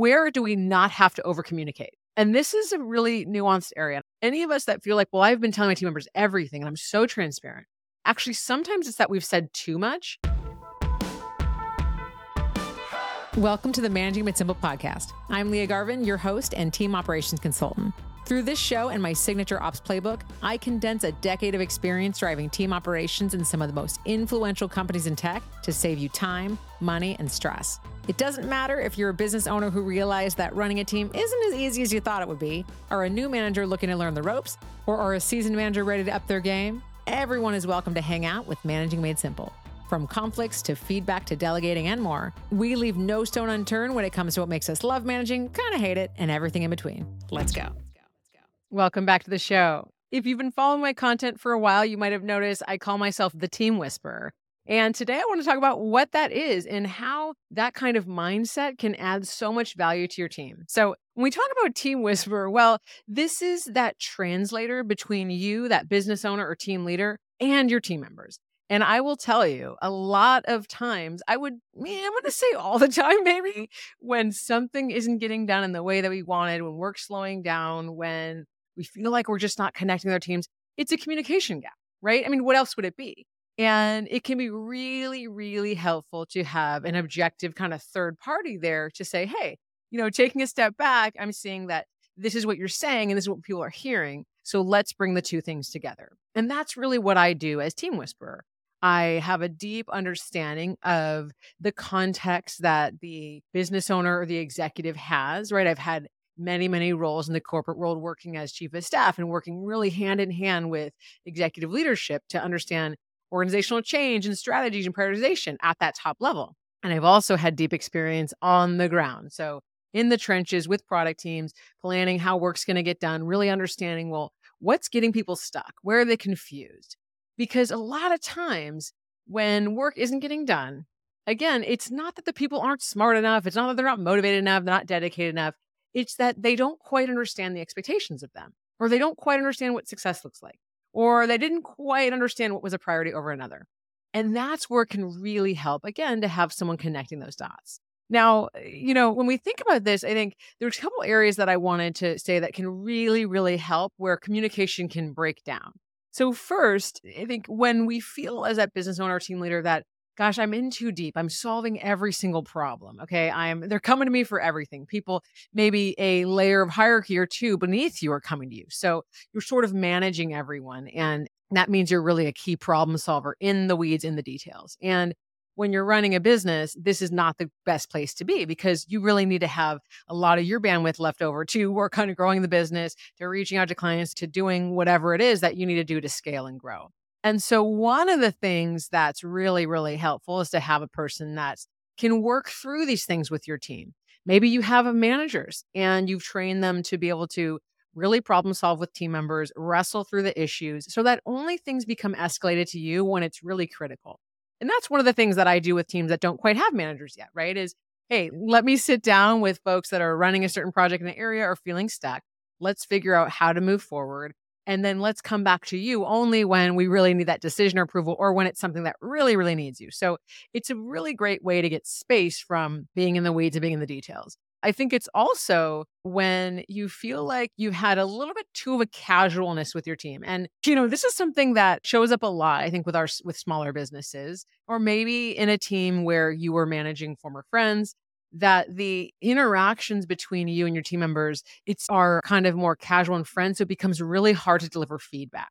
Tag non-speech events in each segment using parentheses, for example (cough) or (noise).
where do we not have to over communicate? And this is a really nuanced area. Any of us that feel like, well, I've been telling my team members everything and I'm so transparent. Actually, sometimes it's that we've said too much. Welcome to the Managing Made Simple podcast. I'm Lia Garvin, your host and team operations consultant. Through this show and my signature ops playbook, I condense a decade of experience driving team operations in some of the most influential companies in tech to save you time, money, and stress. It doesn't matter if you're a business owner who realized that running a team isn't as easy as you thought it would be, or a new manager looking to learn the ropes, or are a seasoned manager ready to up their game. Everyone is welcome to hang out with Managing Made Simple. From conflicts to feedback to delegating and more, we leave no stone unturned when it comes to what makes us love managing, kind of hate it, and everything in between. Let's go. Welcome back to the show. If you've been following my content for a while, you might have noticed I call myself the team whisperer. And today I want to talk about what that is and how that kind of mindset can add so much value to your team. So, when we talk about team whisperer, well, this is that translator between you, that business owner or team leader, and your team members. And I will tell you, a lot of times, I would, I'm to say all the time, (laughs) maybe, when something isn't getting done in the way that we wanted, when work's slowing down, when we feel like we're just not connecting with our teams, it's a communication gap, right? I mean, what else would it be? And it can be really, really helpful to have an objective kind of third party there to say, hey, you know, taking a step back, I'm seeing that this is what you're saying and this is what people are hearing. So let's bring the two things together. And that's really what I do as Team Whisperer. I have a deep understanding of the context that the business owner or the executive has, right? I've had many, many roles in the corporate world working as chief of staff and working really hand in hand with executive leadership to understand organizational change and strategies and prioritization at that top level. And I've also had deep experience on the ground. So, in the trenches with product teams, planning how work's going to get done, really understanding, well, what's getting people stuck? Where are they confused? Because a lot of times when work isn't getting done, again, it's not that the people aren't smart enough. It's not that they're not motivated enough, not dedicated enough. It's that they don't quite understand the expectations of them, or they don't quite understand what success looks like, or they didn't quite understand what was a priority over another. And that's where it can really help, again, to have someone connecting those dots. Now, eh, you know, when we think about this, I think there's a couple areas that I wanted to say that can really, really help where communication can break down. So, first, I think when we feel as that business owner, or team leader, that gosh, I'm in too deep. I'm solving every single problem. Okay. I'm, they're coming to me for everything. People, maybe a layer of hierarchy or two beneath you are coming to you. So you're sort of managing everyone. And that means you're really a key problem solver in the weeds, in the details. And when you're running a business, this is not the best place to be because you really need to have a lot of your bandwidth left over to work on growing the business, to reaching out to clients, to doing whatever it is that you need to do to scale and grow. And so, one of the things that's really, really helpful is to have a person that can work through these things with your team. Maybe you have managers and you've trained them to be able to really problem solve with team members, wrestle through the issues so that only things become escalated to you when it's really critical. And that's one of the things that I do with teams that don't quite have managers yet, right? Is hey, let me sit down with folks that are running a certain project in an area or feeling stuck. Let's figure out how to move forward and then let's come back to you only when we really need that decision or approval or when it's something that really, really needs you. So it's a really great way to get space from being in the weeds and being in the details. I think it's also when you feel like you've had a little bit too of a casualness with your team. And you know, this is something that shows up a lot I think with our with smaller businesses or maybe in a team where you were managing former friends that the interactions between you and your team members it's are kind of more casual and friends so it becomes really hard to deliver feedback.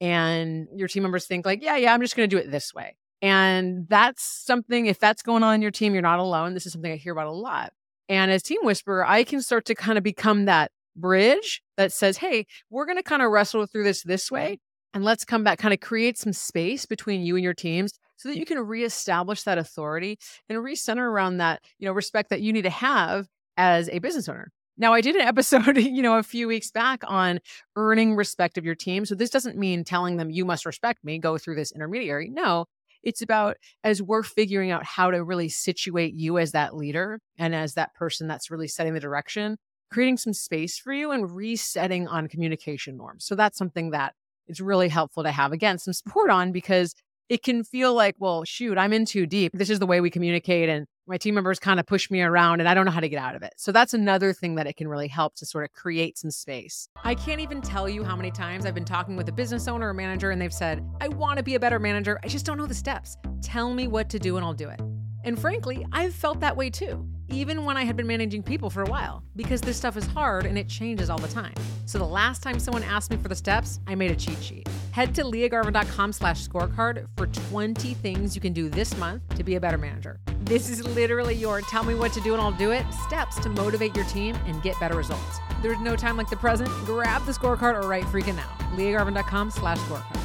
And your team members think like yeah yeah i'm just going to do it this way. And that's something if that's going on in your team you're not alone. This is something i hear about a lot. And as team whisperer i can start to kind of become that bridge that says hey we're going to kind of wrestle through this this way and let's come back kind of create some space between you and your teams so that you can reestablish that authority and recenter around that, you know, respect that you need to have as a business owner. Now, I did an (laughs) episode, you know, a few weeks back on earning respect of your team. So this doesn't mean telling them you must respect me, go through this intermediary. No, it's about as we're figuring out how to really situate you as that leader and as that person that's really setting the direction, creating some space for you and resetting on communication norms. So that's something that it's really helpful to have again some support on because it can feel like, well, shoot, I'm in too deep. This is the way we communicate. And my team members kind of push me around and I don't know how to get out of it. So that's another thing that it can really help to sort of create some space. I can't even tell you how many times I've been talking with a business owner or manager and they've said, I want to be a better manager. I just don't know the steps. Tell me what to do and I'll do it. And frankly, I've felt that way too, even when I had been managing people for a while, because this stuff is hard and it changes all the time. So the last time someone asked me for the steps, I made a cheat sheet. Head to liagarvin.com slash scorecard for 20 things you can do this month to be a better manager. This is literally your tell me what to do and I'll do it steps to motivate your team and get better results. There's no time like the present. Grab the scorecard or write freaking now. liagarvin.com slash scorecard.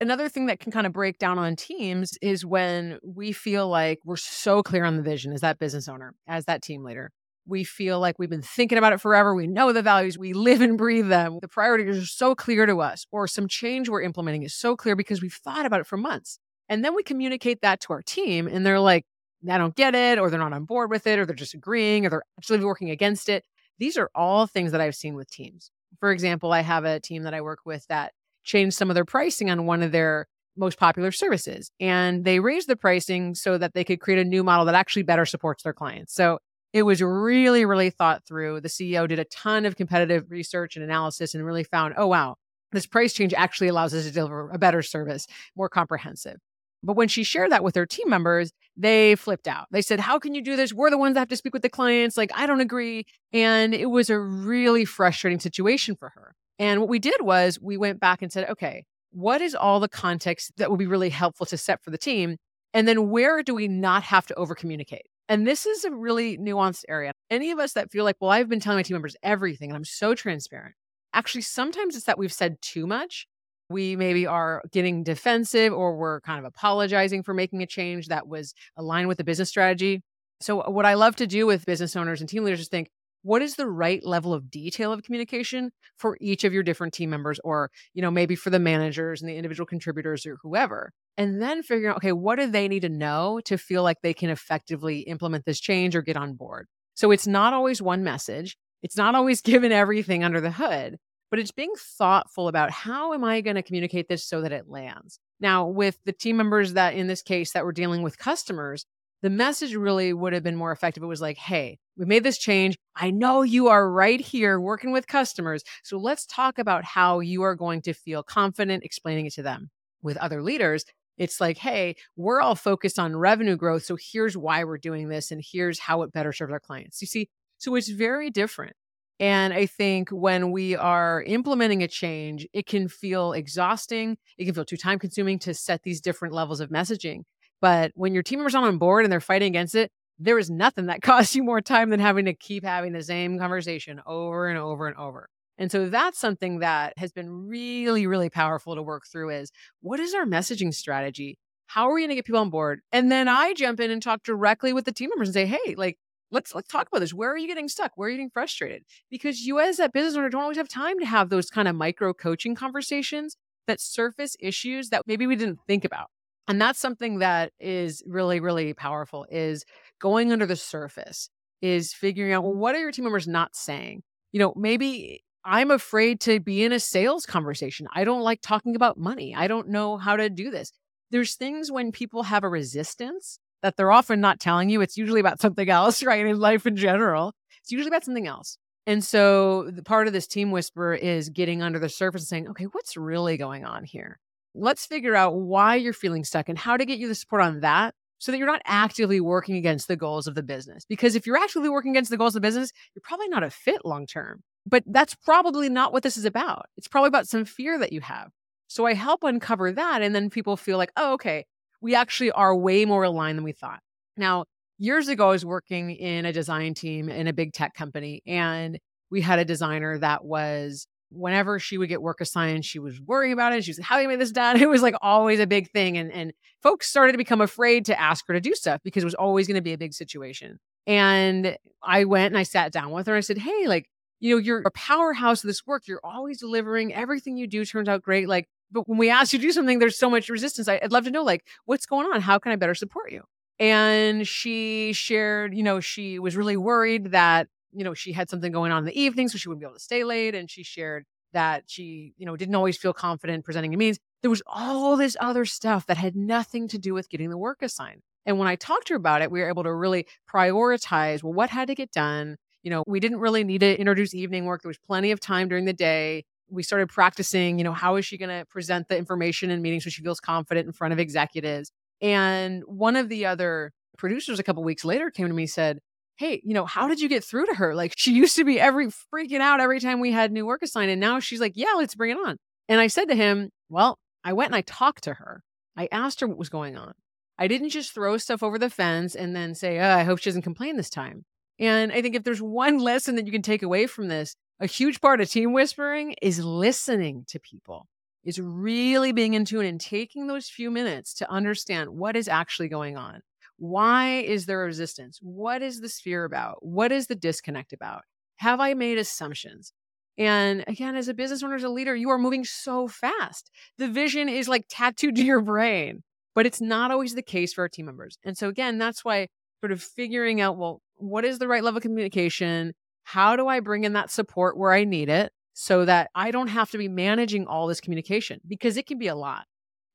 Another thing that can kind of break down on teams is when we feel like we're so clear on the vision as that business owner, as that team leader. We feel like we've been thinking about it forever. We know the values, we live and breathe them. The priorities are so clear to us, or some change we're implementing is so clear because we've thought about it for months. And then we communicate that to our team, and they're like, I don't get it, or they're not on board with it, or they're disagreeing, or they're actually working against it. These are all things that I've seen with teams. For example, I have a team that I work with that changed some of their pricing on one of their most popular services. And they raised the pricing so that they could create a new model that actually better supports their clients. So it was really, really thought through. The CEO did a ton of competitive research and analysis and really found, oh, wow, this price change actually allows us to deliver a better service, more comprehensive. But when she shared that with her team members, they flipped out. They said, How can you do this? We're the ones that have to speak with the clients. Like, I don't agree. And it was a really frustrating situation for her. And what we did was we went back and said, okay, what is all the context that would be really helpful to set for the team? And then where do we not have to over communicate? And this is a really nuanced area. Any of us that feel like, well, I've been telling my team members everything and I'm so transparent. Actually, sometimes it's that we've said too much. We maybe are getting defensive or we're kind of apologizing for making a change that was aligned with the business strategy. So, what I love to do with business owners and team leaders is think, what is the right level of detail of communication for each of your different team members or you know maybe for the managers and the individual contributors or whoever and then figuring out okay what do they need to know to feel like they can effectively implement this change or get on board so it's not always one message it's not always (laughs) given everything under the hood but it's being thoughtful about how am i going to communicate this so that it lands now with the team members that in this case that were dealing with customers the message really would have been more effective. It was like, hey, we made this change. I know you are right here working with customers. So let's talk about how you are going to feel confident explaining it to them. With other leaders, it's like, hey, we're all focused on revenue growth. So here's why we're doing this, and here's how it better serves our clients. You see, so it's very different. And I think when we are implementing a change, it can feel exhausting. It can feel too time consuming to set these different levels of messaging. But when your team members aren't on board and they're fighting against it, there is nothing that (laughs) costs you more time than having to keep having the same conversation over and over and over. And so that's something that has been really, really powerful to work through is what is our messaging strategy? How are we going to get people on board? And then I jump in and talk directly with the team members and say, hey, like, let's let's talk about this. Where are you getting stuck? Where are you getting frustrated? Because you as that business owner don't always have time to have those kind of micro coaching conversations that surface issues that maybe we didn't think about. And that's something that is really, really powerful is going under the surface, is figuring out, well, what are your team members not saying? You know, maybe I'm afraid to be in a sales conversation. I don't like talking about money. I don't know how to do this. There's things when people have a resistance that they're often not telling you. It's usually about something else, (laughs) right? In life in general, it's usually about something else. And so the part of this team whisper is getting under the surface and saying, okay, what's really going on here? let's figure out why you're feeling stuck and how to get you the support on that so that you're not actively working against the goals of the business. Because if you're actively working against the goals of the business, you're probably not a fit long term. But that's probably not what this is about. It's probably about some fear that you have. So I help uncover that. And then people feel like, oh, okay, we actually are way more aligned than we thought. Now, years ago, I was working in a design team in a big tech company, and we had a designer that was whenever she would get work assigned, she was worrying about it. She was How do you make this done? (laughs) It was like always a big thing. And and folks started to become afraid to ask her to do stuff because it was always going to be a big situation. And I went and I sat down with her. And I said, Hey, like, you know, you're a powerhouse of this work. You're always delivering. Everything you do turns out great. Like, but when we ask you to do something, there's so much resistance. I'd love to know, like, what's going on? How can I better support you? And she shared, you know, she was really worried that you know, she had something going on in the evening, so she wouldn't be able to stay late. And she shared that she, you know, didn't always feel confident presenting in meetings. there was all this other stuff that had nothing to do with getting the work assigned. And when I talked to her about it, we were able to really prioritize well, what had to get done. You know, we didn't really need to introduce evening work. There was plenty of time during the day. We started practicing, you know, how is she going to present the information in meetings so she feels confident in front of executives? And one of the other producers a couple weeks later came to me and said, Hey, you know, how did you get through to her? Like she (laughs) used to be every freaking out every time we had new work assigned. And now she's like, Yeah, let's bring it on. And I said to him, Well, I went and I talked to her. I asked her what was going on. I didn't just throw stuff over the fence and then say, oh, I hope she doesn't complain this time. And I think if there's one (laughs) lesson that you can take away from this, a huge part of team whispering is listening to people, is really being in tune and taking those few minutes to understand what is actually going on. Why is there resistance? What is this fear about? What is the disconnect about? Have I made assumptions? And again, as a business owner, as a leader, you are moving so fast. The vision is like tattooed to your brain but it's not always the case for our team members. And so, again, that's why sort of figuring out, well, what is the right level of communication? How do I bring in that support where I need it so that I don't have to be managing all this communication because it can be a lot.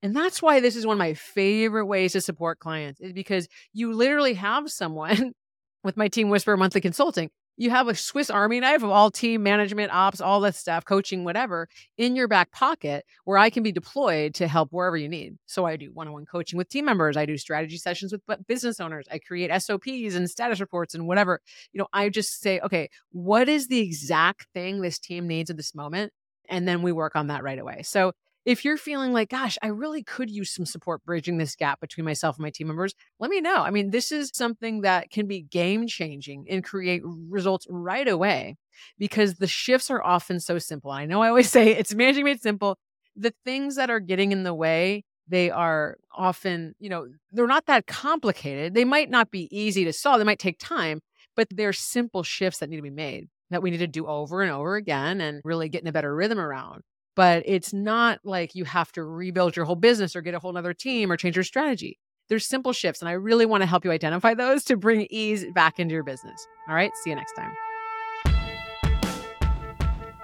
And that's why this is one of my favorite ways to support clients is because you literally have someone (laughs) with my Team Whisper monthly consulting you have a Swiss Army knife of all team management, ops, all that stuff, coaching, whatever, in your back pocket where I can be deployed to help wherever you need. So I do one on one coaching with team members. I do strategy sessions with business owners. I create SOPs and status reports and whatever. You know, I just say, okay, what is the exact thing this team needs at this moment? And then we work on that right away. So if you're feeling like, gosh, I really could use some support bridging this gap between myself and my team members, let me know. I mean, this is something that can be game changing and create results right away because the shifts are often so simple. I know I always (laughs) say it's managing made simple. The things that are getting in the way, they are often, you know, they're not that complicated. They might not be easy to solve, they might take time, but they're simple shifts that need to be made that we need to do over and over again and really get in a better rhythm around but it's not like you have to rebuild your whole business or get a whole other team or change your strategy. There's simple shifts, and I really want to help you identify those to bring ease back into your business. All right, see you next time.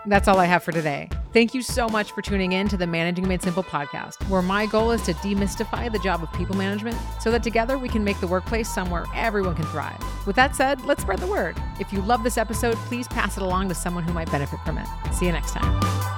That's all I have for today. Thank you so much for tuning in to the Managing Made Simple podcast, where my goal is to demystify the job of people management so that together we can make the workplace somewhere everyone can thrive. With that said, let's spread the word. If you love this episode, please pass it along to someone who might benefit from it. See you next time.